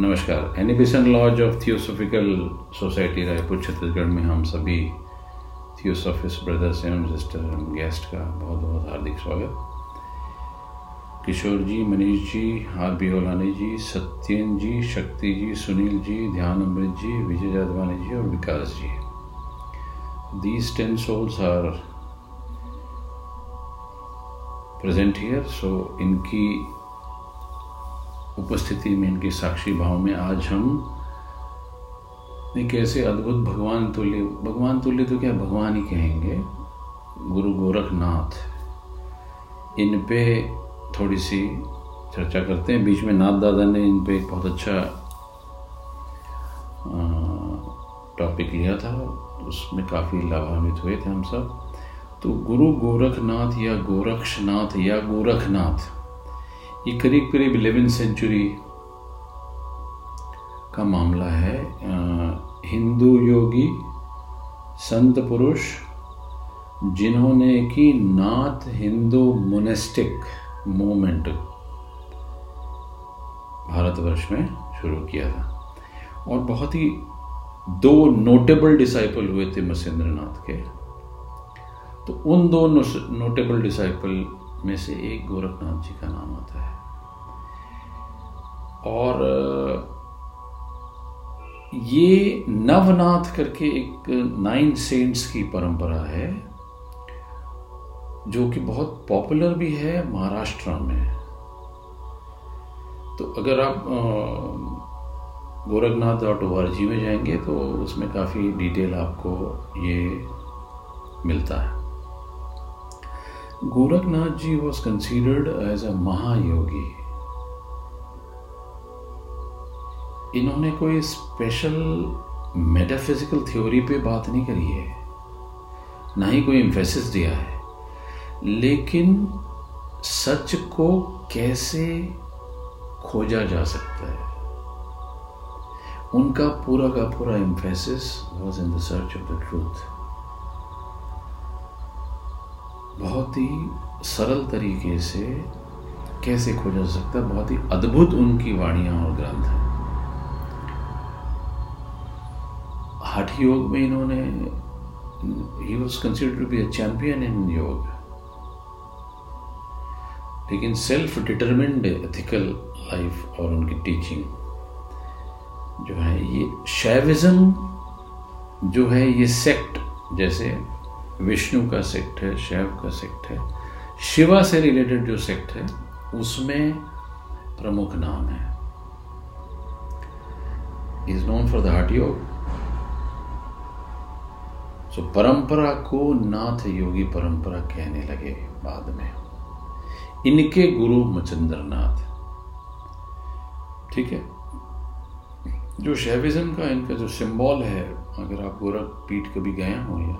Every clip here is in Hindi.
नमस्कार। एनिबिशन lodge of Theosophical Society Raipur, Chhattisgarh में हम सभी थियोसॉफिस्ट ब्रदर्स एवं सिस्टर एवं गेस्ट का बहुत बहुत हार्दिक स्वागत। किशोर जी, मनीष जी, आर बी होलानी जी, सत्यन जी, शक्ति जी, सुनील जी, ध्यान अमृत जी, विजय जादवानी जी और Vikas ji. These ten souls are present here so इनकी उपस्थिति में, इनके साक्षी भाव में आज हम एक ऐसे अद्भुत भगवान तुल्य भगवान तुल्य तो क्या भगवान ही कहेंगे? गुरु गोरखनाथ। इन पे थोड़ी सी चर्चा करते हैं। बीच में नाथ दादा ने इन पे एक बहुत अच्छा टॉपिक लिया था। उसमें काफ़ी लाभान्वित हुए थे हम सब। तो गुरु गोरखनाथ या गोरक्षनाथ या गोरखनाथ। ये करीब करीब इलेवेंथ सेंचुरी का मामला है। हिंदू योगी, संत पुरुष, जिन्होंने की नाथ हिंदू मोनेस्टिक मूवमेंट भारतवर्ष में शुरू किया था। और बहुत ही दो नोटेबल डिसाइपल हुए थे मसेंद्र नाथ के। तो उन दो नोटेबल डिसाइपल में से एक गोरखनाथ जी का नाम आता है। और ये नवनाथ करके एक नाइन सेंट्स की परंपरा है, जो कि बहुत पॉपुलर भी है महाराष्ट्र में। तो अगर आप गोरखनाथ डॉट ओ में जाएँगे तो उसमें काफ़ी डिटेल आपको ये मिलता है। Gorakhnath ji was considered as a महायोगी। इन्होंने कोई स्पेशल मेटाफिजिकल थ्योरी पे बात नहीं करी है। ना ही कोई इम्फेसिस दिया है। लेकिन सच को कैसे खोजा जा सकता है? उनका पूरा का पूरा emphasis was in the search of the truth बहुत ही सरल तरीके से कैसे खोजा जा सकता है? बहुत ही अद्भुत उनकी वाणियाँ और ग्रंथ हैं। हठ योग में इन्होंने ही was consider to be a champion in yoga. लेकिन सेल्फ डिटरमिंड एथिकल लाइफ और उनकी टीचिंग जो है, ये शैविज्म जो है, ये सेक्ट जैसे विष्णु का सेक्ट है शैव का सेक्ट है शिवा से रिलेटेड जो सेक्ट है, उसमें प्रमुख नाम है। Is known for the heart yoga so परंपरा को नाथ योगी परंपरा कहने लगे बाद में। इनके गुरु मचंद्र नाथ ठीक है? जो शैविज्म का इनका जो सिंबल है, अगर आप गोरख पीठ कभी गए हो या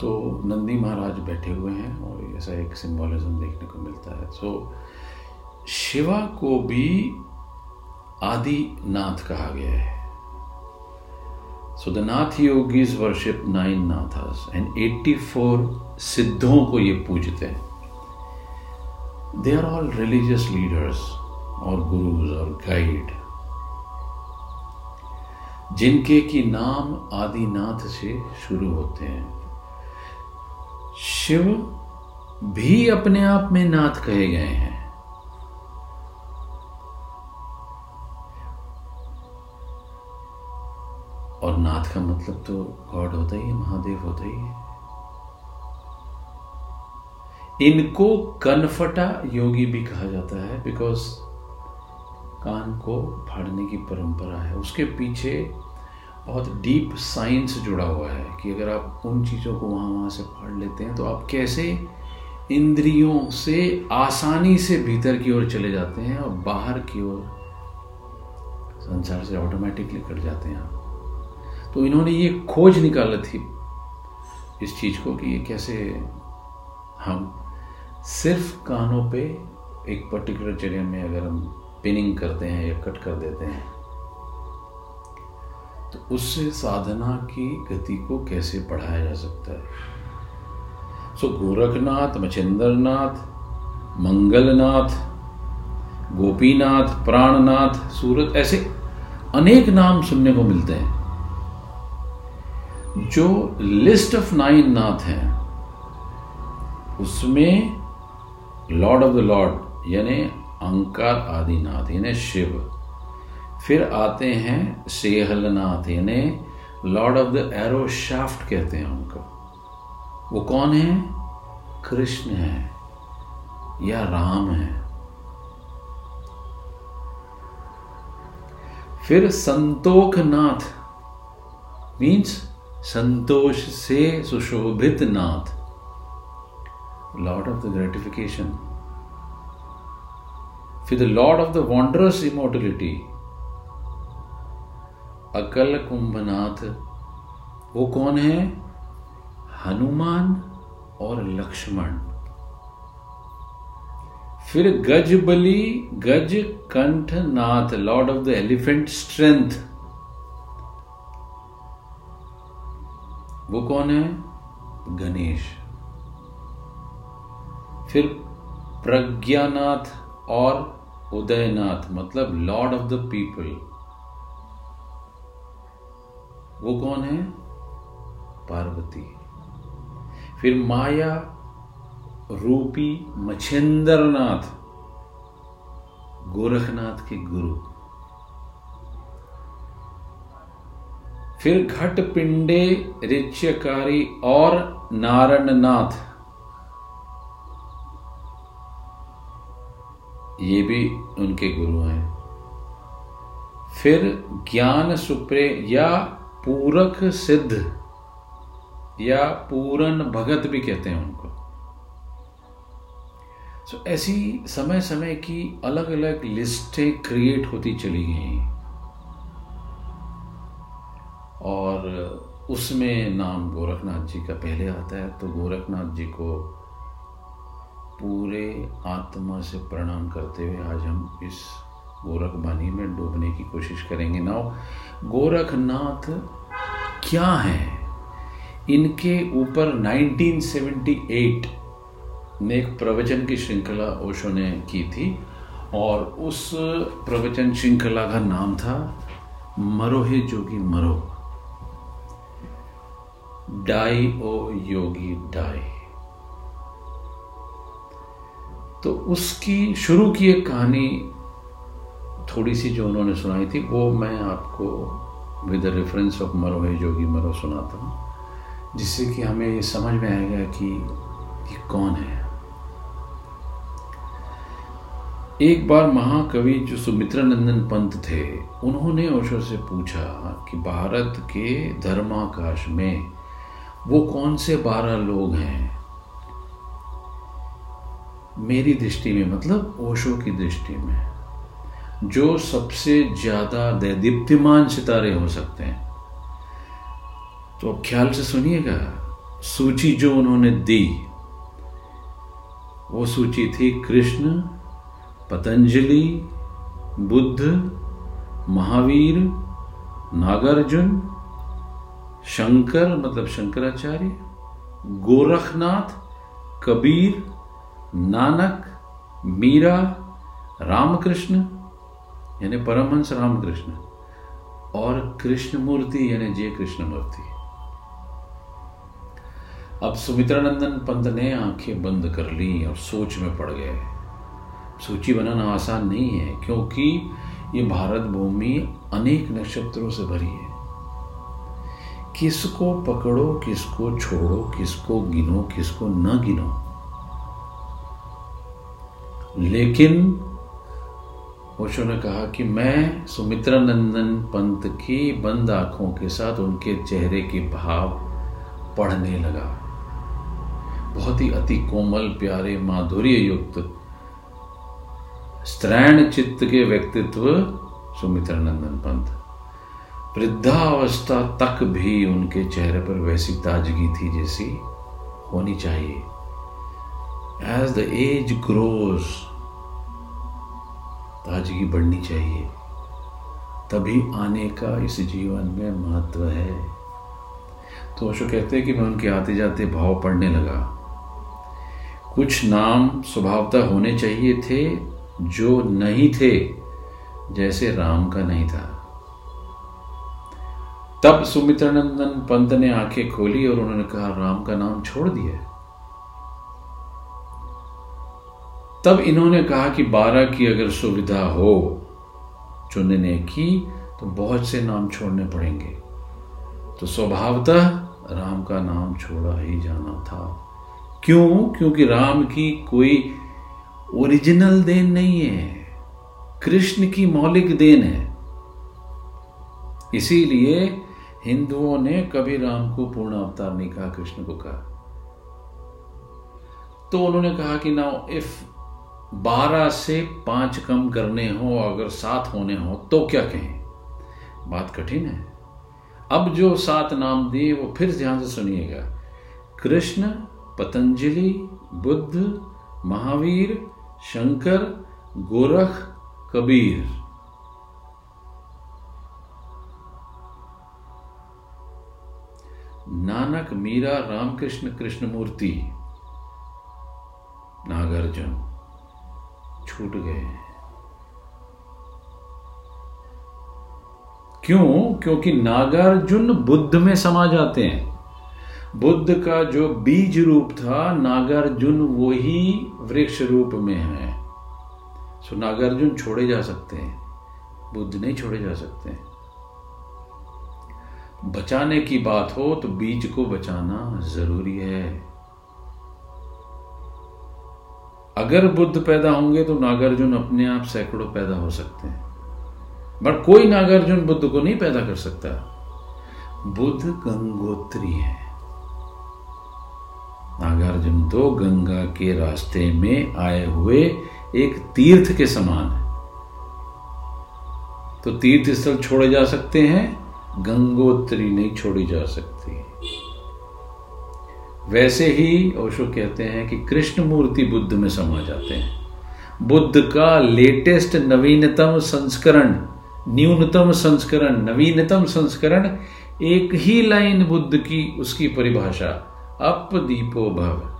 तो नंदी महाराज बैठे हुए हैं और ऐसा एक सिंबोलिज्म देखने को मिलता है। सो शिवा को भी आदि नाथ कहा गया है। So the Nath yogis worship nine Nathas and 84 सिद्धों को ये पूजते हैं। They are all religious leaders और गुरुज और गाइड जिनके की नाम आदिनाथ से शुरू होते हैं। शिव भी अपने आप में नाथ कहे गए हैं। का मतलब तो गॉड होता ही है, महादेव होता ही है। इनको कनफटा योगी भी कहा जाता है बिकॉज़ कान को फाड़ने की परंपरा है। उसके पीछे बहुत डीप साइंस जुड़ा हुआ है कि अगर आप उन चीज़ों को वहाँ वहाँ से फाड़ लेते हैं तो आप कैसे इंद्रियों से आसानी से भीतर की ओर चले जाते हैं और बाहर की ओर संसार से ऑटोमेटिकली कट जाते हैं आप। तो इन्होंने ये खोज निकाला थी इस चीज़ को कि ये कैसे हम सिर्फ़ कानों पे एक पर्टिकुलर जगह में अगर हम पिनिंग करते हैं या कट कर देते हैं तो उससे साधना की गति को कैसे बढ़ाया जा सकता है? सो गोरखनाथ मचिंद्रनाथ मंगलनाथ, गोपीनाथ, प्राणनाथ, सूरत, ऐसे अनेक नाम सुनने को मिलते हैं। जो लिस्ट ऑफ़ नाइन नाथ हैं, उसमें लॉर्ड ऑफ़ द लॉर्ड यानी अंकार आदिनाथ यानी शिव, फिर आते हैं सेहलनाथ यानी lord of the arrow shaft कहते हैं उनको। वो कौन है? कृष्ण है, या राम है। फिर संतोखनाथ मीन्स संतोष से सुशोभित नाथ लॉर्ड ऑफ़ द ग्रेटिफिकेशन फिर the lord of the wondrous immotility Akal Kumbhnath वो कौन है? हनुमान और लक्ष्मण। फिर Gaj Bali Gaj Kanth Nath lord of the elephant strength वो कौन है? गणेश। फिर प्रज्ञानाथ और उदयनाथ मतलब लॉर्ड ऑफ़ द पीपल वो कौन है? पार्वती। फिर माया रूपी मछेंद्रनाथ गोरखनाथ के गुरु। फिर घट पिंडे ऋच्यकारी और नारायणनाथ ये भी उनके गुरु हैं। फिर ज्ञान सुप्रे या पूरक सिद्ध या पूरन भगत भी कहते हैं उनको। ऐसी समय समय की अलग अलग लिस्टें क्रिएट होती चली गई। और उसमें नाम गोरखनाथ जी का पहले आता है तो गोरखनाथ जी को पूरे आत्मा से प्रणाम करते हुए आज हम इस गोरख बानी में डूबने की कोशिश करेंगे। नाउ, गोरखनाथ क्या है? इनके ऊपर 1978 में एक प्रवचन की श्रृंखला ओशो ने की थी, और उस प्रवचन श्रृंखला का नाम था मरो हे जोगी मरो। Die O yogi die. तो उसकी शुरू की एक कहानी थोड़ी सी जो उन्होंने सुनाई थी, वो मैं आपको विद रेफरेंस ऑफ़ मरो है जोगी मरो सुनाता हूँ, जिससे कि हमें ये समझ में आएगा कि ये कौन है। एक बार महाकवि जो सुमित्रा नंदन पंत थे, उन्होंने ओशो से पूछा कि भारत के धर्माकाश में वो कौन से बारह लोग हैं? मेरी दृष्टि में मतलब ओशो की दृष्टि में, जो सबसे ज़्यादा दैदीप्तिमान सितारे हो सकते हैं। तो ख्याल से सुनिएगा, सूची जो उन्होंने दी, वो सूची थी कृष्ण, पतंजलि, बुद्ध, महावीर, नागार्जुन शंकर मतलब शंकराचार्य, गोरखनाथ, कबीर, नानक, मीरा, रामकृष्ण, यानी परमहंस रामकृष्ण, और कृष्ण मूर्ति यानी जय कृष्ण मूर्ति अब सुमित्रानंदन पंत ने आँखें बंद कर ली और सोच में पड़ गए। सूची बनाना आसान नहीं है, क्योंकि ये भारत भूमि अनेक नक्षत्रों से भरी है। किसको पकड़ो, किसको छोड़ो, किसको गिनो, किसको न गिनो। लेकिन ओशो ने कहा कि मैं सुमित्रा नंदन पंत की बंद आँखों के साथ उनके चेहरे के भाव पढ़ने लगा। बहुत ही अति कोमल, प्यारे, माधुर्य युक्त स्त्रैण चित्त के व्यक्तित्व सुमित्रा नंदन पंत। वृद्धावस्था तक भी उनके चेहरे पर वैसी ताजगी थी जैसी होनी चाहिए। एज द एज ग्रोज ताजगी बढ़नी चाहिए। तभी आने का इस जीवन में महत्व है। तो अशोक कहते हैं कि मैं उनके आते जाते भाव पढ़ने लगा। कुछ नाम स्वभावता होने चाहिए थे जो नहीं थे, जैसे राम का नहीं था। तब सुमित्रानंदन पंत ने आँखें खोली और उन्होंने कहा, राम का नाम छोड़ दिया तब इन्होंने कहा कि बारह की अगर सुविधा हो, चुनने की तो बहुत से नाम छोड़ने पड़ेंगे। तो स्वभावतः राम का नाम छोड़ा ही जाना था। क्यों? क्योंकि राम की कोई ओरिजिनल देन नहीं है। कृष्ण की मौलिक देन है। इसीलिए हिंदुओं ने कभी राम को पूर्ण अवतार नहीं कहा, कृष्ण को कहा। तो उन्होंने कहा कि नाउ इफ़ बारह से पाँच कम करने हो, अगर सात होने हो तो क्या कहें? बात कठिन है। अब जो सात नाम दिए, वो फिर ध्यान से सुनिएगा। कृष्ण, पतंजलि, बुद्ध, महावीर, शंकर, गोरख, कबीर। नानक, मीरा, रामकृष्ण, कृष्णमूर्ति, नागार्जुन छूट गए क्यों? क्योंकि नागार्जुन बुद्ध में समा जाते हैं। बुद्ध का जो बीज रूप था, नागार्जुन वही वृक्ष रूप में है। सो नागार्जुन छोड़े जा सकते हैं। बुद्ध नहीं छोड़े जा सकते बचाने की बात हो तो बीज को बचाना ज़रूरी है। अगर बुद्ध पैदा होंगे तो नागार्जुन अपने आप सैकड़ों पैदा हो सकते हैं। बट कोई नागार्जुन बुद्ध को नहीं पैदा कर सकता। बुद्ध गंगोत्री है। नागार्जुन तो गंगा के रास्ते में आए हुए एक तीर्थ के समान है। तो तीर्थ स्थल छोड़े जा सकते हैं गंगोत्री नहीं छोड़ी जा सकती। वैसे ही ओशो कहते हैं कि कृष्ण मूर्ति बुद्ध में समा जाते हैं। बुद्ध का लेटेस्ट नवीनतम संस्करण, न्यूनतम संस्करण, नवीनतम संस्करण, एक ही लाइन बुद्ध की उसकी परिभाषा, अप दीपो भव।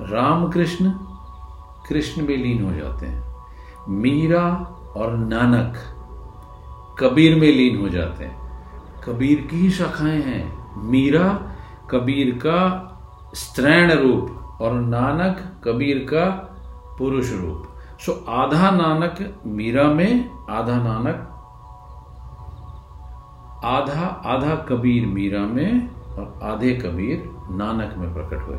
रामकृष्ण कृष्ण में लीन हो जाते हैं। मीरा और नानक कबीर में लीन हो जाते हैं। कबीर की ही शाखाएँ हैं। मीरा कबीर का स्त्रैण रूप और नानक कबीर का पुरुष रूप। सो आधा नानक मीरा में, आधा नानक, आधा आधा कबीर मीरा में और आधे कबीर नानक में प्रकट हुए।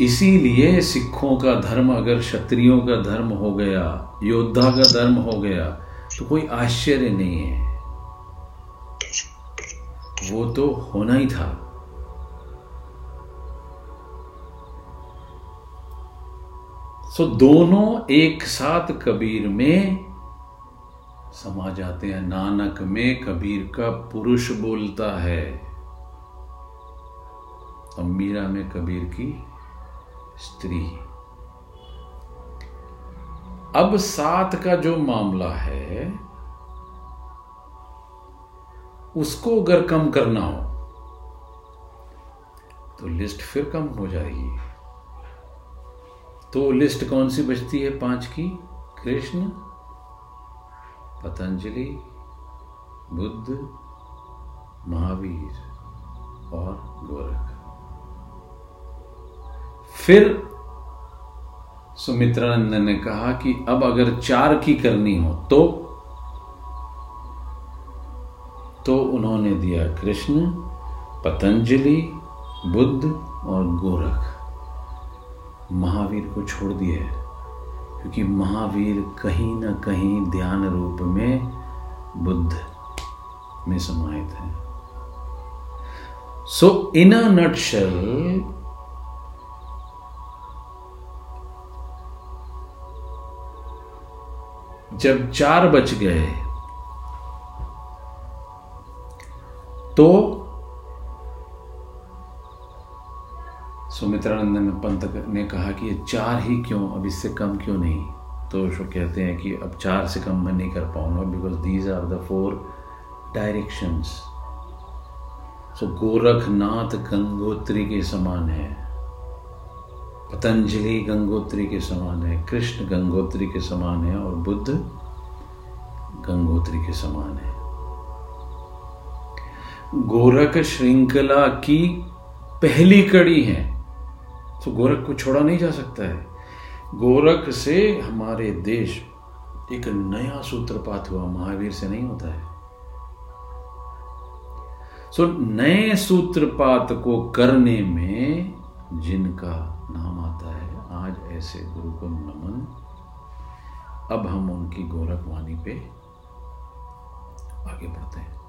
इसीलिए सिखों का धर्म अगर क्षत्रियों का धर्म हो गया, योद्धा का धर्म हो गया तो कोई आश्चर्य नहीं है। वो तो होना ही था। सो दोनों एक साथ कबीर में समा जाते हैं। नानक में कबीर का पुरुष बोलता है। और मीरा में कबीर की स्त्री। अब सात का जो मामला है, उसको अगर कम करना हो तो लिस्ट फिर कम हो जाएगी। तो लिस्ट कौन सी बचती है पाँच की? कृष्ण, पतंजलि, बुद्ध, महावीर और गोरख। फिर सुमित्रानंद ने कहा कि अब अगर चार की करनी हो तो? तो उन्होंने दिया कृष्ण, पतंजलि, बुद्ध और गोरख। महावीर को छोड़ दिया क्योंकि महावीर कहीं ना कहीं ध्यान रूप में बुद्ध में समाहित है। सो इन अ जब चार बच गए तो सुमित्रानंद पंत ने कहा कि ये चार ही क्यों? अब इससे कम क्यों नहीं? तो वो कहते हैं कि अब चार से कम मैं नहीं कर पाऊँगा because these are the four directions तो गोरखनाथ गंगोत्री के समान है। पतंजलि गंगोत्री के समान है, कृष्ण गंगोत्री के समान है और बुद्ध गंगोत्री के समान है। गोरख श्रृंखला की पहली कड़ी है तो गोरख को छोड़ा नहीं जा सकता है। गोरख से हमारे देश एक नया सूत्रपात हुआ, महावीर से नहीं होता है। सो नए सूत्रपात को करने में जिनका नाम आता है, आज ऐसे गुरु को नमन। अब हम उनकी गोरखवाणी पे आगे बढ़ते हैं।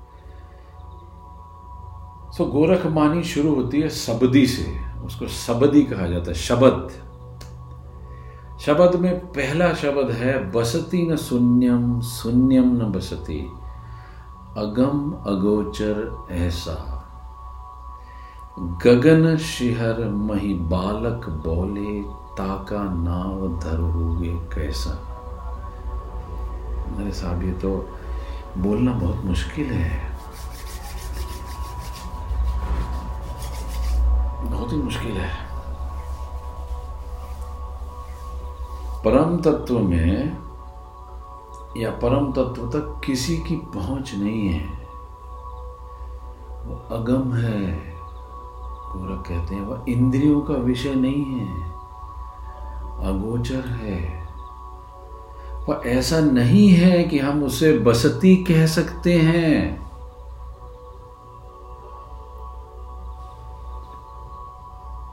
सो गोरखवाणी शुरू होती है शब्दी से। उसको शब्दी कहा जाता है, शब्द। शब्द में पहला शब्द है, बसती न शून्यम शून्यम न बसती। अगम अगोचर ऐसा। गगन शिहर मही बालक बोले, ताका नाव धरोगे कैसा? मेरे साहब, ये तो बोलना बहुत मुश्किल है। बहुत ही मुश्किल है। परम तत्व में या परम तत्व तक किसी की पहुँच नहीं है। वो अगम है। गोरख कहते हैं, वह इंद्रियों का विषय नहीं है, अगोचर है। वह ऐसा नहीं है कि हम उसे बसती कह सकते हैं।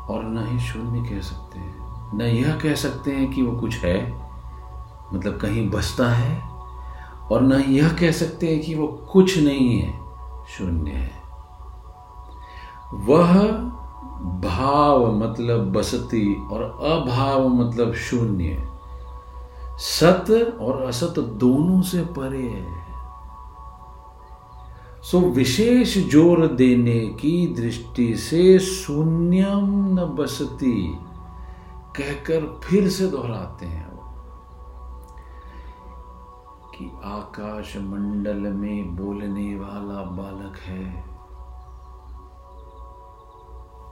और न ही शून्य कह सकते हैं। न यह कह सकते हैं कि वो कुछ है मतलब कहीं बसता है, और न यह कह सकते हैं कि वो कुछ नहीं है, शून्य है। वह भाव मतलब बसती और अभाव मतलब शून्य। सत और असत दोनों से परे है। सो विशेष ज़ोर देने की दृष्टि से शून्यम न बसती कहकर फिर से दोहराते हैं वो। कि आकाश मंडल में बोलने वाला बालक है।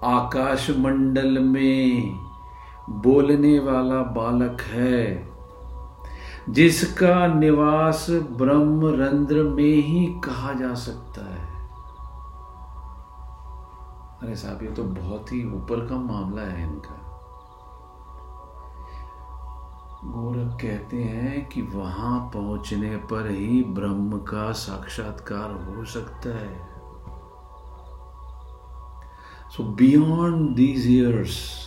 आकाश मंडल में बोलने वाला बालक है, जिसका निवास ब्रह्म रंध्र में ही कहा जा सकता है। अरे साहब, ये तो बहुत ही ऊपर का मामला है इनका। गोरख कहते हैं कि वहाँ पहुँचने पर ही ब्रह्म का साक्षात्कार हो सकता है। सो बियॉन्ड दीज इयर्स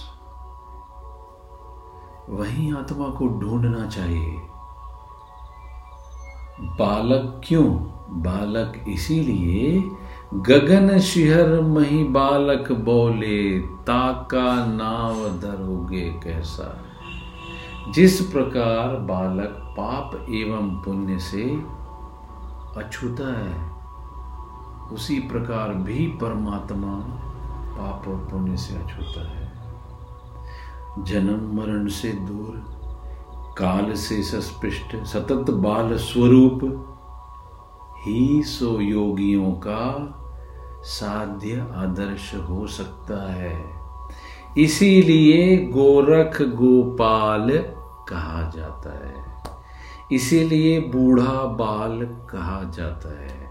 वही आत्मा को ढूंढना चाहिए। बालक क्यों? बालक इसीलिए, गगन शिहर मही बालक बोले, ताका नाव धरोगे कैसा? जिस प्रकार बालक पाप एवं पुण्य से अछूता है, उसी प्रकार भी परमात्मा पाप और पुण्य से अछूता है। जन्म मरण से दूर, काल से सस्पृष्ट, सतत बाल स्वरूप, ही सो योगियों का साध्य आदर्श हो सकता है। इसीलिए गोरख गोपाल कहा जाता है। इसीलिए बूढ़ा बाल कहा जाता है।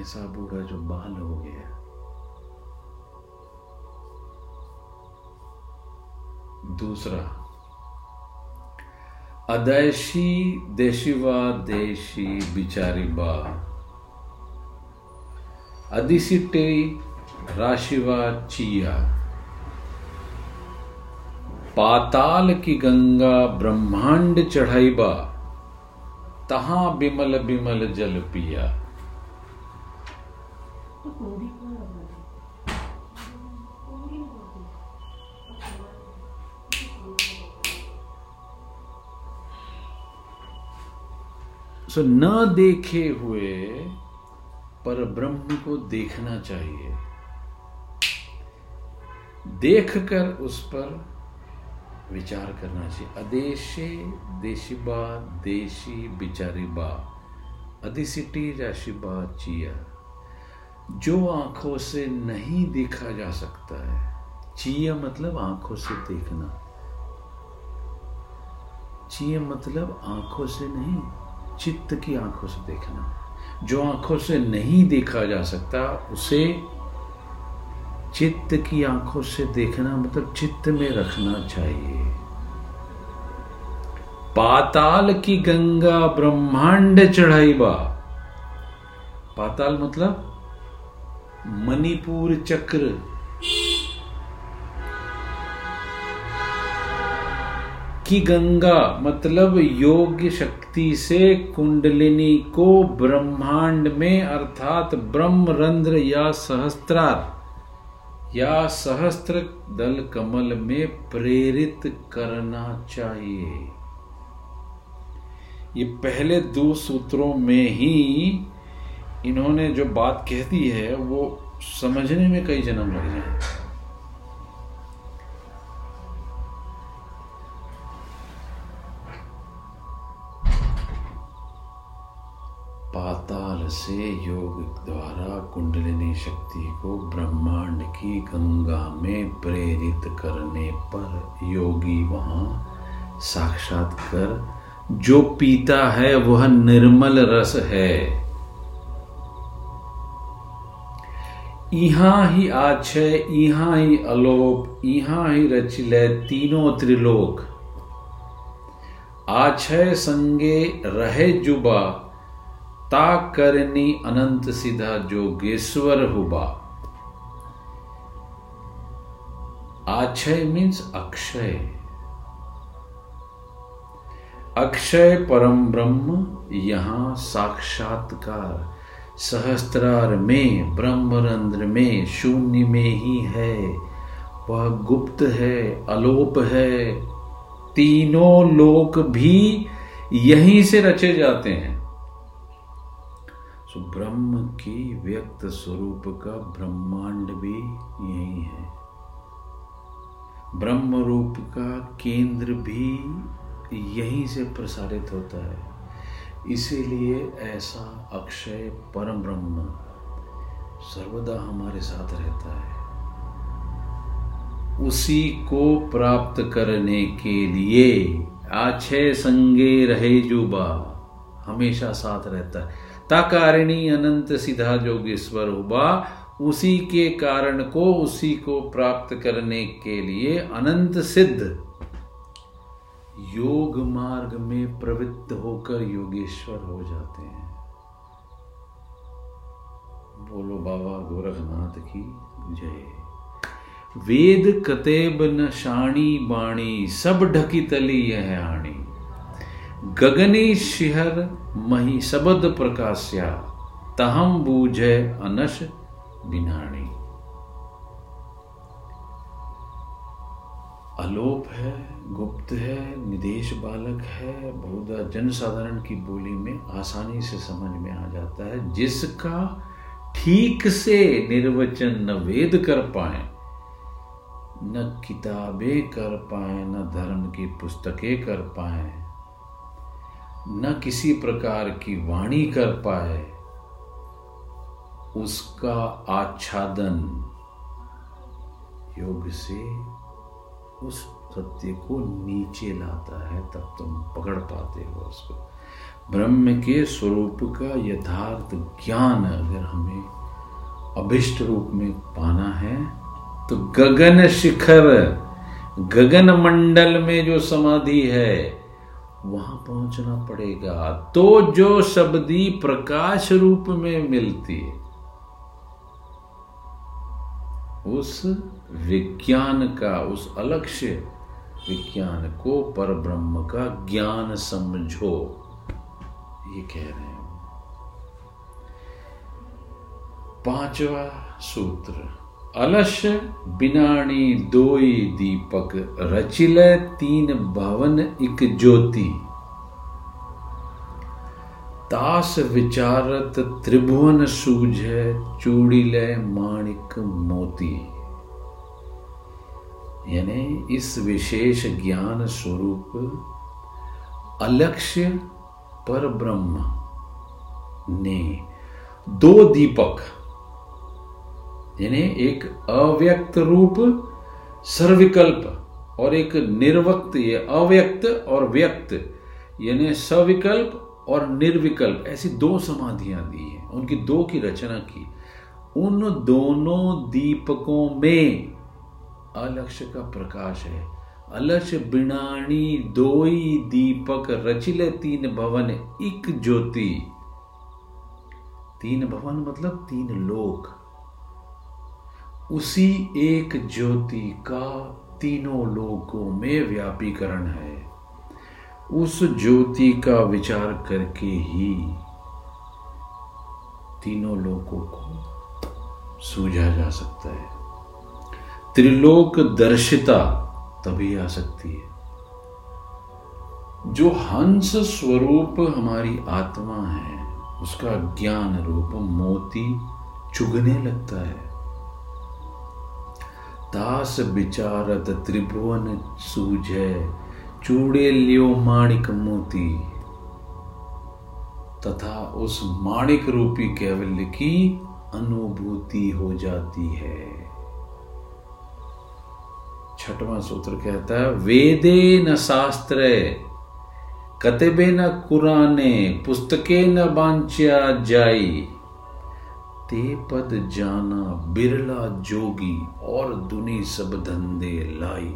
ऐसा बूढ़ा जो बाल हो गया दूसरा, अदैशी देशिवा देशी बिचारी बा। अदिसिटे राशिवा चिया। पाताल की गंगा ब्रह्मांड चढ़ाईबा तहां बिमल बिमल जल पिया। सो न देखे हुए पर ब्रह्म को देखना चाहिए। देखकर उस पर विचार करना चाहिए। अदेशे देशिबा, देशी अधिसिटी राशिबा चिया। जो आँखों से नहीं देखा जा सकता है। चिया मतलब आँखों से देखना। चिया मतलब आँखों से नहीं, चित्त की आँखों से देखना। जो आँखों से नहीं देखा जा सकता, उसे चित्त की आँखों से देखना मतलब चित्त में रखना चाहिए। पाताल की गंगा ब्रह्मांड चढ़ाई बा। पाताल मतलब मणिपुर चक्र। की गंगा मतलब योग्य शक्ति से कुंडलिनी को ब्रह्मांड में, अर्थात ब्रह्म रंध्र या सहस्त्रार, या सहस्त्र दल कमल में प्रेरित करना चाहिए। ये पहले दो सूत्रों में ही इन्होंने जो बात कह दी है, वो समझने में कई जन्म लग जाए पाताल से योग द्वारा कुंडलिनी शक्ति को ब्रह्मांड की गंगा में प्रेरित करने पर योगी वहाँ साक्षात कर जो पीता है वह निर्मल रस है। इहा ही आछय इहा ही अलोप, इहा ही रचिले तीनों त्रिलोक। आछय संगे, रहे जुबा, ता करनी अनंत सिधा जोगेश्वर हुबा। आछय मीन्स अक्षय। अक्षय परम ब्रह्म, यहाँ साक्षात्कार। सहस्त्रार में, ब्रह्मरंध्र में, शून्य में ही है। वह गुप्त है, अलोप है। तीनों लोक भी यहीं से रचे जाते हैं। सो ब्रह्म की व्यक्त स्वरूप का ब्रह्मांड भी यही है। ब्रह्म रूप का केंद्र भी यहीं से प्रसारित होता है। इसीलिए ऐसा अक्षय परम ब्रह्म सर्वदा हमारे साथ रहता है। उसी को प्राप्त करने के लिए आछे संगे रहे जुबा हमेशा साथ रहता है। ताकारिणी अनंत सीधा जोगेश्वर हुबा उसी के कारण को, उसी को प्राप्त करने के लिए अनंत सिद्ध योग मार्ग में प्रवृत्त होकर योगेश्वर हो जाते हैं। बोलो बाबा गोरखनाथ की जय। वेद कतेब न शाणी बाणी, सब ढकी तली यह आणी। गगनी शिहर मही सबद प्रकाश्या, तहम बूझे अनश बिनाणी अलोप है गुप्त है, निदेश बालक है बहुधा जनसाधारण की बोली में आसानी से समझ में आ जाता है, जिसका ठीक से निर्वचन न वेद कर पाए, न किताबें कर पाए, न धर्म की पुस्तकें कर पाए, न किसी प्रकार की वाणी कर पाए, उसका आच्छादन योग से, उस सत्य को नीचे लाता है, तब तुम पकड़ पाते हो उसको। ब्रह्म के स्वरूप का यथार्थ ज्ञान अगर हमें अभिष्ट रूप में पाना है तो गगन शिखर, गगन मंडल में जो समाधि है, वहाँ पहुँचना पड़ेगा। तो जो शब्दी प्रकाश रूप में मिलती है, उस विज्ञान का, उस अलक्ष्य विज्ञान को पर ब्रह्म का ज्ञान समझो। ये कह रहे हैं पांचवा सूत्र, अलश बिनाणी दोई दीपक रचिल तीन भवन इक ज्योति। तास विचारत त्रिभुवन सूझे चूड़िले माणिक मोती। यानी इस विशेष ज्ञान स्वरूप अलक्ष्य पर ब्रह्म ने दो दीपक, यानी एक अव्यक्त रूप सर्विकल्प और एक निर्वक्त, ये अव्यक्त और व्यक्त, यानी सविकल्प और निर्विकल्प, ऐसी दो समाधियाँ दी हैं। उनकी दो की रचना की। उन दोनों दीपकों में अलक्ष्य का प्रकाश है। अलक्ष्य बिणाणी, दोई, दीपक, रचिले तीन भवन एक ज्योति। तीन भवन मतलब तीन लोक। उसी एक ज्योति का तीनों लोकों में व्यापीकरण है। उस ज्योति का विचार करके ही तीनों लोकों को सूझा जा सकता है। त्रिलोक दर्शिता तभी आ सकती है। जो हंस स्वरूप हमारी आत्मा है, उसका ज्ञान रूप मोती चुगने लगता है। दास विचारत त्रिभुवन सूझे, चूड़े लियो माणिक मोती। तथा उस माणिक रूपी कैवल्य की अनुभूति हो जाती है। छठवां सूत्र कहता है, वेदे न शास्त्र, कतबे न कुराने, पुस्तके न बांच्या जाई, ते पद जाना बिरला जोगी और दुनी सब धंधे लाई।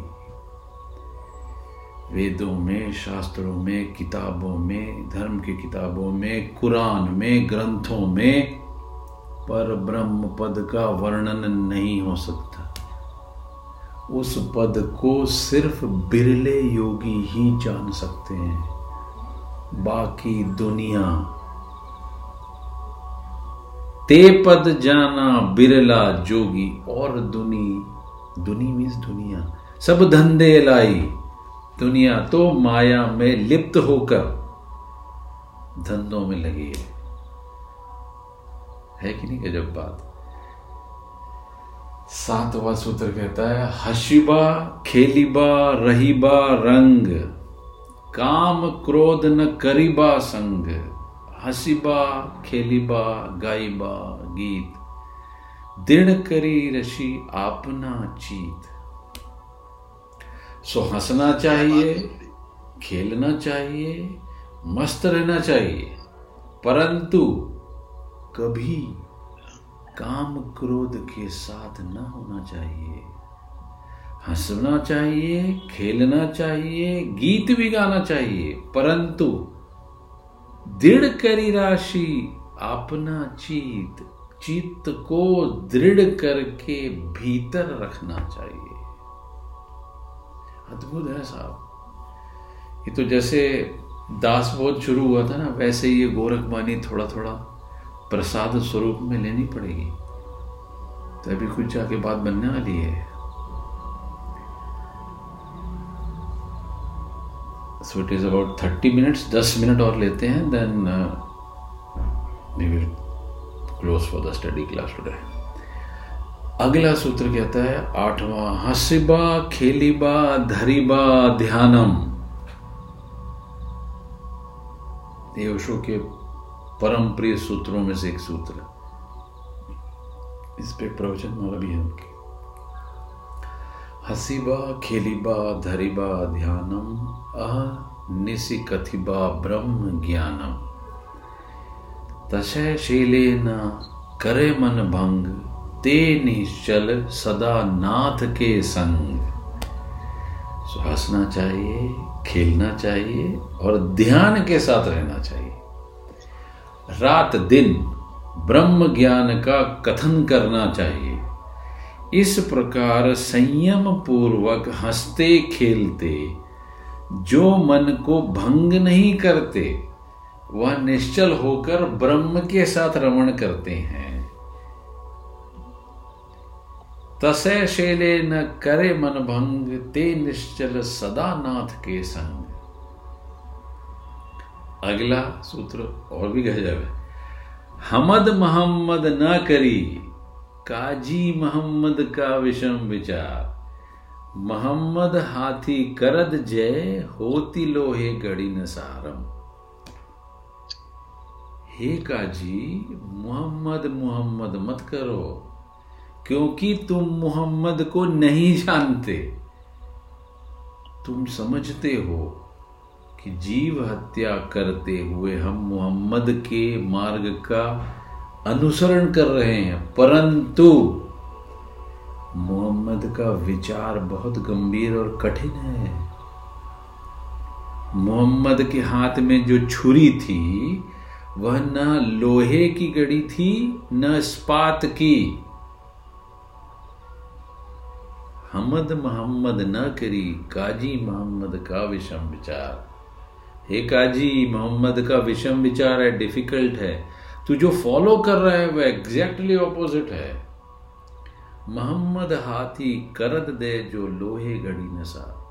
वेदों में, शास्त्रों में, किताबों में, धर्म की किताबों में, कुरान में, ग्रंथों में पर ब्रह्म पद का वर्णन नहीं हो सकता। उस पद को सिर्फ़ बिरले योगी ही जान सकते हैं। बाकी दुनिया। ते पद जाना बिरला जोगी और दुनी। दुनी मीन्स दुनिया। सब धंधे लाई। दुनिया तो माया में लिप्त होकर धंधों में लगी है। है कि नहीं गजब बात? सातवा सूत्र कहता है हशिबा खेलीबा, रहीबा, रंग। काम क्रोध न करीबा संग। हसीबा, खेलीबा, गाईबा, गीत। दृढ़ करी रशी आपना चीत। सो हंसना चाहिए, खेलना चाहिए, मस्त रहना चाहिए, परंतु कभी काम क्रोध के साथ न होना चाहिए। हंसना चाहिए, खेलना चाहिए, गीत भी गाना चाहिए, परंतु दृढ़ करी राशि अपना चीत चित्त को दृढ़ करके भीतर रखना चाहिए। अद्भुत है साहब। ये तो जैसे दास बोध शुरू हुआ था ना, वैसे ये गोरखबानी थोड़ा थोड़ा प्रसाद स्वरूप में लेनी पड़ेगी। तो अभी कुछ जाके बात बनने वाली है। So it is about thirty minutes दस मिनट और लेते हैं then will close for the study class today अगला सूत्र कहता है, आठवां, हसिबा, खेलीबा, धरीबा, ध्यानम। ओशो के परम प्रिय सूत्रों में से एक सूत्र इस पे प्रवचन भी है उनके। हसीबा, खेलीबा, धरीबा, ध्यानम, अह अनिशि कथिबा ब्रह्म ज्ञानम। तशयशीले न, करे मन भंग, ते निश्चल सदा नाथ के संग। हंसना चाहिए, खेलना चाहिए और ध्यान के साथ रहना चाहिए। रात दिन ब्रह्म ज्ञान का कथन करना चाहिए। इस प्रकार संयम पूर्वक हँसते खेलते, जो मन को भंग नहीं करते, वह निश्चल होकर ब्रह्म के साथ रमण करते हैं। तसे शेले न करे मन भंग, ते निश्चल सदा नाथ के संग। अगला सूत्र और भी गजब है। हमद मोहम्मद न करी, काजी मोहम्मद का विषम विचार। मोहम्मद हाथी करद जय, होती लोहे गड़ी नसारम हे काजी, मोहम्मद मोहम्मद मत करो, क्योंकि तुम मोहम्मद को नहीं जानते। तुम समझते हो कि जीव हत्या करते हुए हम मोहम्मद के मार्ग का अनुसरण कर रहे हैं। परंतु मोहम्मद का विचार बहुत गंभीर और कठिन है। मोहम्मद के हाथ में जो छुरी थी, वह न लोहे की गड़ी थी, न इस्पात की। हमद मोहम्मद न करी, काजी मोहम्मद का विषम विचार। हे काजी, मोहम्मद का विषम विचार है डिफ़िकल्ट है। तू जो फॉलो कर रहा है, वह एग्जैक्टली ऑपोजिट है। मोहम्मद हाथी करद दे जो लोहे घड़ी नसा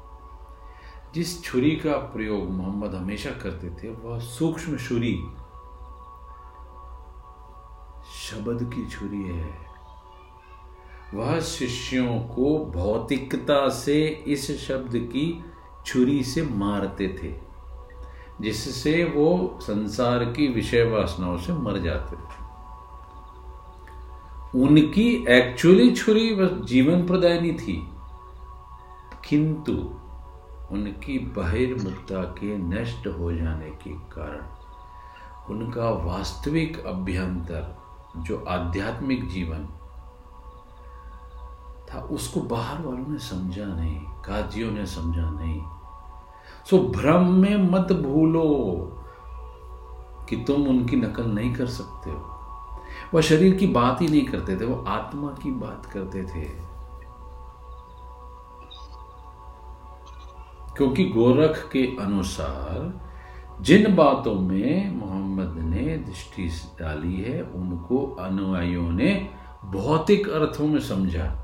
जिस छुरी का प्रयोग मोहम्मद हमेशा करते थे, वह सूक्ष्म छुरी। शब्द की छुरी है। वह शिष्यों को भौतिकता से इस शब्द की छुरी से मारते थे। जिससे वो संसार की विषय वासनाओं से मर जाते थे। उनकी एक्चुअली छुरी जीवन प्रदायनी थी, किंतु उनकी बहिर्मुखता के नष्ट हो जाने के कारण उनका वास्तविक अभ्यंतर, जो आध्यात्मिक जीवन था, उसको बाहर वालों ने समझा नहीं, काजियों ने समझा नहीं। सो भ्रम में मत भूलो कि तुम उनकी नकल नहीं कर सकते हो। वह शरीर की बात ही नहीं करते थे, वो आत्मा की बात करते थे। क्योंकि गोरख के अनुसार जिन बातों में मोहम्मद ने दृष्टि डाली है, उनको अनुयायियों ने भौतिक अर्थों में समझा।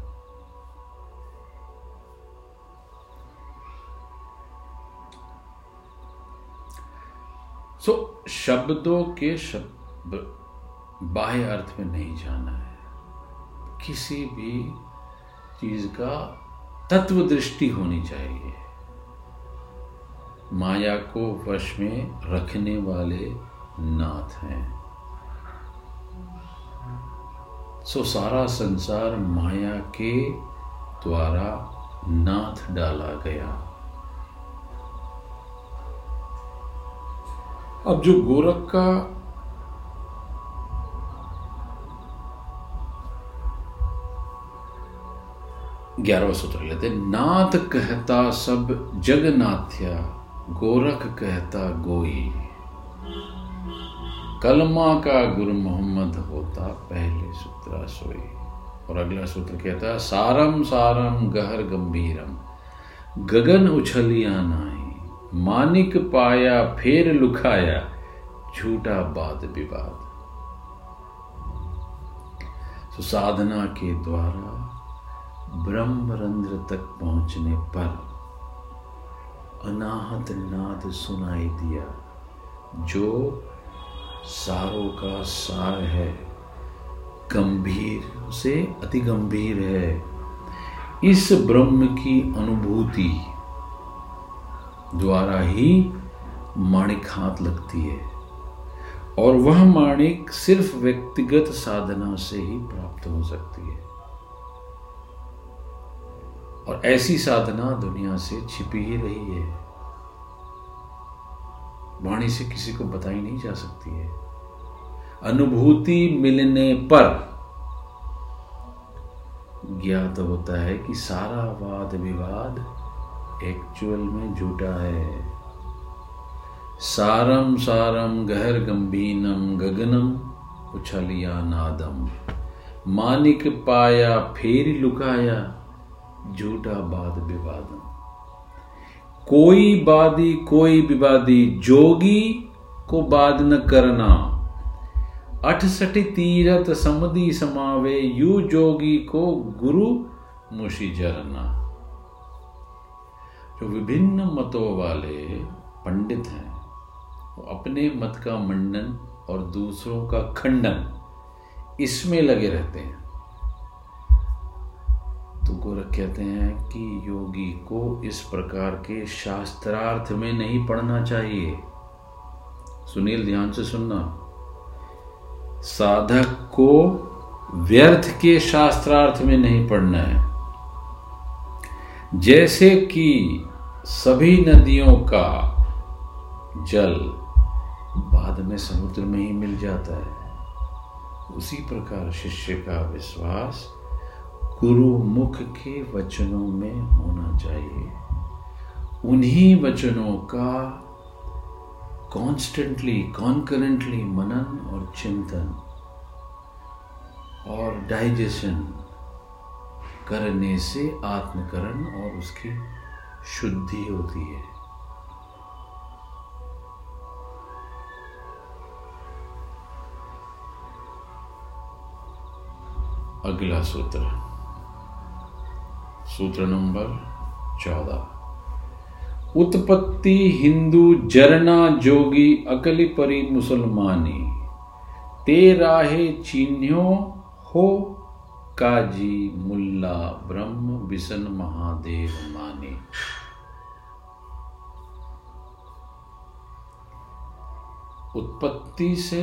शब्दों के शब्द बाह्य अर्थ में नहीं जाना है। किसी भी चीज़ का तत्व दृष्टि होनी चाहिए। माया को वश में रखने वाले नाथ हैं। सो सारा संसार माया के द्वारा नाथ डाला गया। अब जो गोरख का ग्यारहवा सूत्र लेते नाथ कहता सब जगनाथ्या, गोरख कहता गोई। कलमा का गुरु मोहम्मद होता पहले सूत्र सोई। और अगला सूत्र कहता सारम सारम गहर गंभीरम, गगन उछलिया नाई। मानिक पाया, फेर लुखाया, झूठा बाद विवाद। तो साधना के द्वारा ब्रह्मरंध्र तक पहुँचने पर अनाहत नाद सुनाई दिया, जो सारों का सार है। गंभीर से अति गंभीर है। इस ब्रह्म की अनुभूति द्वारा ही माणिक हाथ लगती है। और वह माणिक सिर्फ़ व्यक्तिगत साधना से ही प्राप्त हो सकती है। और ऐसी साधना दुनिया से छिपी ही रही है। वाणी से किसी को बताई नहीं जा सकती है। अनुभूति मिलने पर ज्ञात होता है कि सारा वाद विवाद एक्चुअल में झूठा है। सारम सारम गहर गंभीनम गगनम उछलिया नादम। मानिक पाया फेर लुकाया, झूठा बाद विवादम। कोई बादी, कोई विवादी, जोगी को बाद न करना। अठसठ तीरथ समदी समावे, यू जोगी को गुरु मुशी जरना जो विभिन्न मतों वाले पंडित हैं, वो अपने मत का मंडन और दूसरों का खंडन इसमें लगे रहते हैं। तो गोरख कहते हैं कि योगी को इस प्रकार के शास्त्रार्थ में नहीं पढ़ना चाहिए। सुनील, ध्यान से सुनना। साधक को व्यर्थ के शास्त्रार्थ में नहीं पढ़ना है। जैसे कि सभी नदियों का जल बाद में समुद्र में ही मिल जाता है। उसी प्रकार शिष्य का विश्वास गुरु मुख के वचनों में होना चाहिए। उन्हीं वचनों का कॉन्स्टेंटली कॉन्करेंटली मनन और चिंतन और डाइजेशन करने से आत्मकरण और उसकी शुद्धि होती है। अगला सूत्र। सूत्र नंबर चौदह। उत्पत्ति हिंदू जरना जोगी अकली परी मुसलमानी। ते राहे चिन्हो हो काजी मुल्ला ब्रह्म बिसन महादेव माने। उत्पत्ति से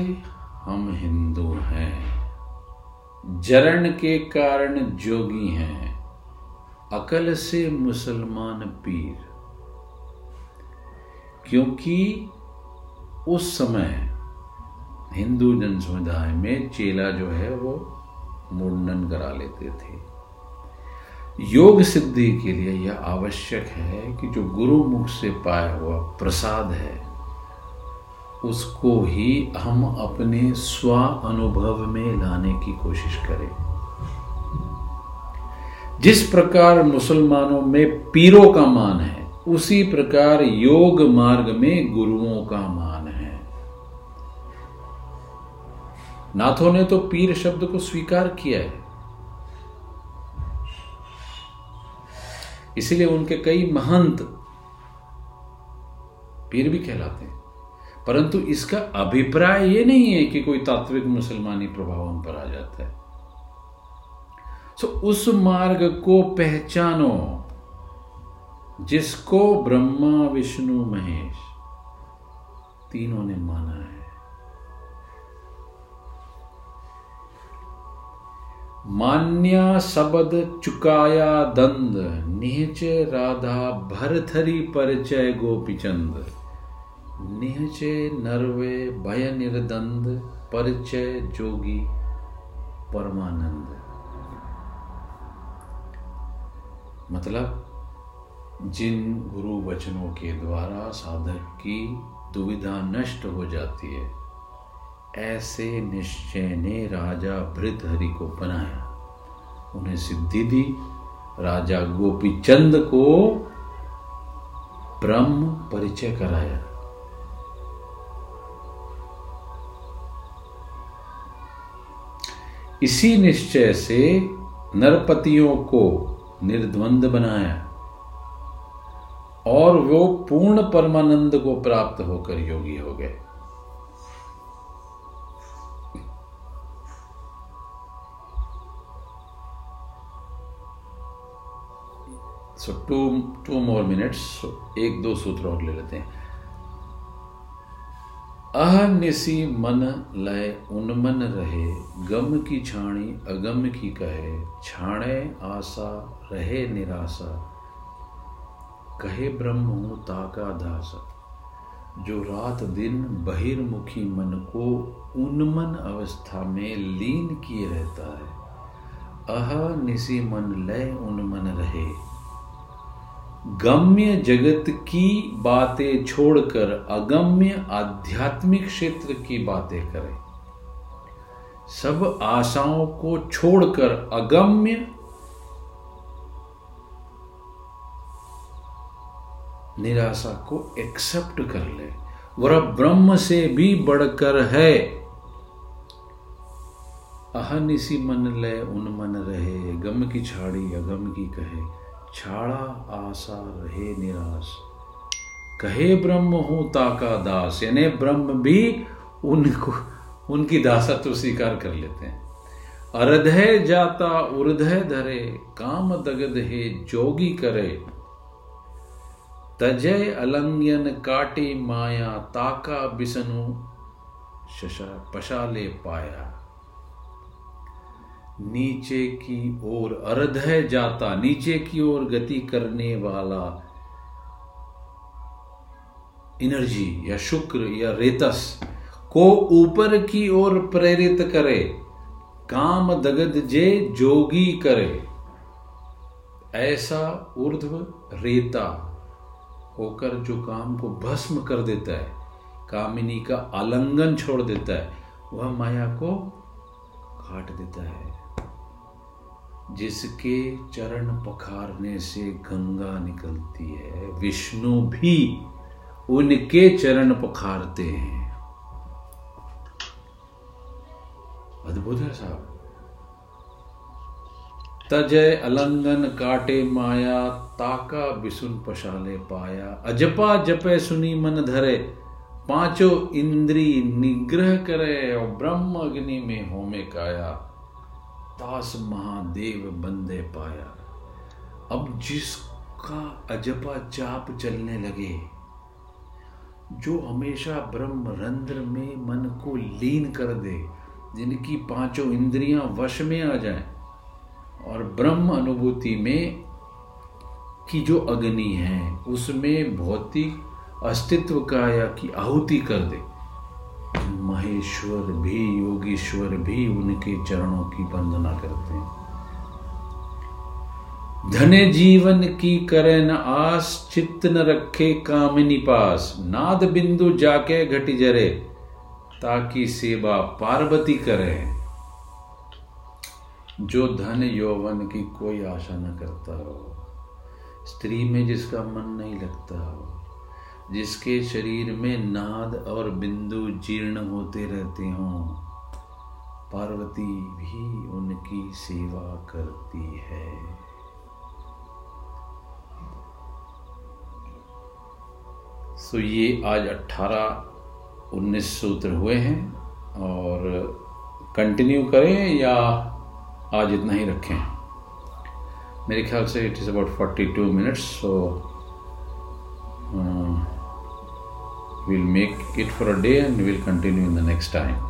हम हिंदू हैं। जरण के कारण जोगी हैं। अकल से मुसलमान पीर। क्योंकि उस समय हिंदू जन समुदाय में चेला जो है वो मुंडन करा लेते थे। योग सिद्धि के लिए यह आवश्यक है कि जो गुरु मुख से पाया हुआ प्रसाद है, उसको ही हम अपने स्व अनुभव में लाने की कोशिश करें। जिस प्रकार मुसलमानों में पीरों का मान है, उसी प्रकार योग मार्ग में गुरुओं का मान नाथों ने तो पीर शब्द को स्वीकार किया है। इसीलिए उनके कई महंत पीर भी कहलाते हैं। परंतु इसका अभिप्राय ये नहीं है कि कोई तात्विक मुसलमानी प्रभाव उन पर आ जाता है। सो उस मार्ग को पहचानो, जिसको ब्रह्मा, विष्णु, महेश तीनों ने माना है। मान्या सबद चुकाया दंद, निहच राधा भरथरी परिचय गोपीचंद निहचे नरवे भय निर्दंद, परिचय जोगी परमानंद। मतलब जिन गुरु वचनों के द्वारा साधक की दुविधा नष्ट हो जाती है ऐसे निश्चय ने राजा भृतहरि को बनाया। उन्हें सिद्धि दी। राजा गोपी चंद को ब्रह्म परिचय कराया। इसी निश्चय से नरपतियों को निर्द्वंद बनाया और वो पूर्ण परमानंद को प्राप्त होकर योगी हो गए। So two two more minutes एक, दो सूत्र और ले लेते हैं। अहनिसी मन लय उन्मन रहे, गम की छाणी अगम की कहे, छाणे आशा रहे निराशा कहे ब्रह्म हूँ ताका दास। जो रात दिन बहिर्मुखी मन को उन्मन अवस्था में लीन किए रहता है, अह निसी मन लय उन्मन रहे गम्य जगत की बातें छोड़कर अगम्य आध्यात्मिक क्षेत्र की बातें करें। सब आशाओं को छोड़कर अगम्य निराशा को एक्सेप्ट कर ले। वह ब्रह्म से भी बढ़कर है। अहनिसी मन ले, उन मन रहे। गम की छाड़ी अगम की कहे। छाड़ा आशा रहे निराश। कहे ब्रह्म हूँ ताका दास। यानी ब्रह्म भी उनको, उनकी तो स्वीकार कर लेते हैं। अरधय जाता उर्धय धरे, काम दगद हे, जोगी करे। तजय अलंग्यन काटी माया, ताका बिसनु, शशा पशाले पाया। नीचे की ओर अर्धय जाता, नीचे की ओर गति करने वाला एनर्जी या शुक्र या रेतस को ऊपर की ओर प्रेरित करे, काम दगद जे जोगी करे। ऐसा ऊर्ध्व रेता होकर जो काम को भस्म कर देता है, कामिनी का आलंगन छोड़ देता है, वह माया को काट देता है। जिसके चरण पखारने से गंगा निकलती है। विष्णु भी उनके चरण पखारते हैं। अद्भुत है साहब। तजय अलंगन काटे माया, ताका बिसुन पशाले पाया। अजपा जपे सुनी मन धरे, पाँचों इंद्री निग्रह करे और ब्रह्म अग्नि में होमे काया। तास महादेव बंदे पाया। अब जिसका अजपा चाप चलने लगे, जो हमेशा ब्रह्म रंध्र में मन को लीन कर दे, जिनकी पाँचों इंद्रियाँ वश में आ जाए, और ब्रह्म अनुभूति में की जो अग्नि है, उसमें भौतिक अस्तित्व का या की आहुति कर दे। महेश्वर भी, योगीश्वर भी उनके चरणों की वंदना करते हैं। धने जीवन की करे न आस, चित्त न रखे कामिनी पास। नाद बिंदु जाके घटी जरे, ताकि सेवा पार्वती करे। जो धन यौवन की कोई आशा न करता हो, स्त्री में जिसका मन नहीं लगता हो जिसके शरीर में नाद और बिंदु जीर्ण होते रहते हों, पार्वती भी उनकी सेवा करती है। सो ये आज अट्ठारह उन्नीस सूत्र हुए हैं और कंटिन्यू करें या आज इतना ही रखें? मेरे ख्याल से it is about forty two minutes so we'll make it for a day and we'll continue in the next time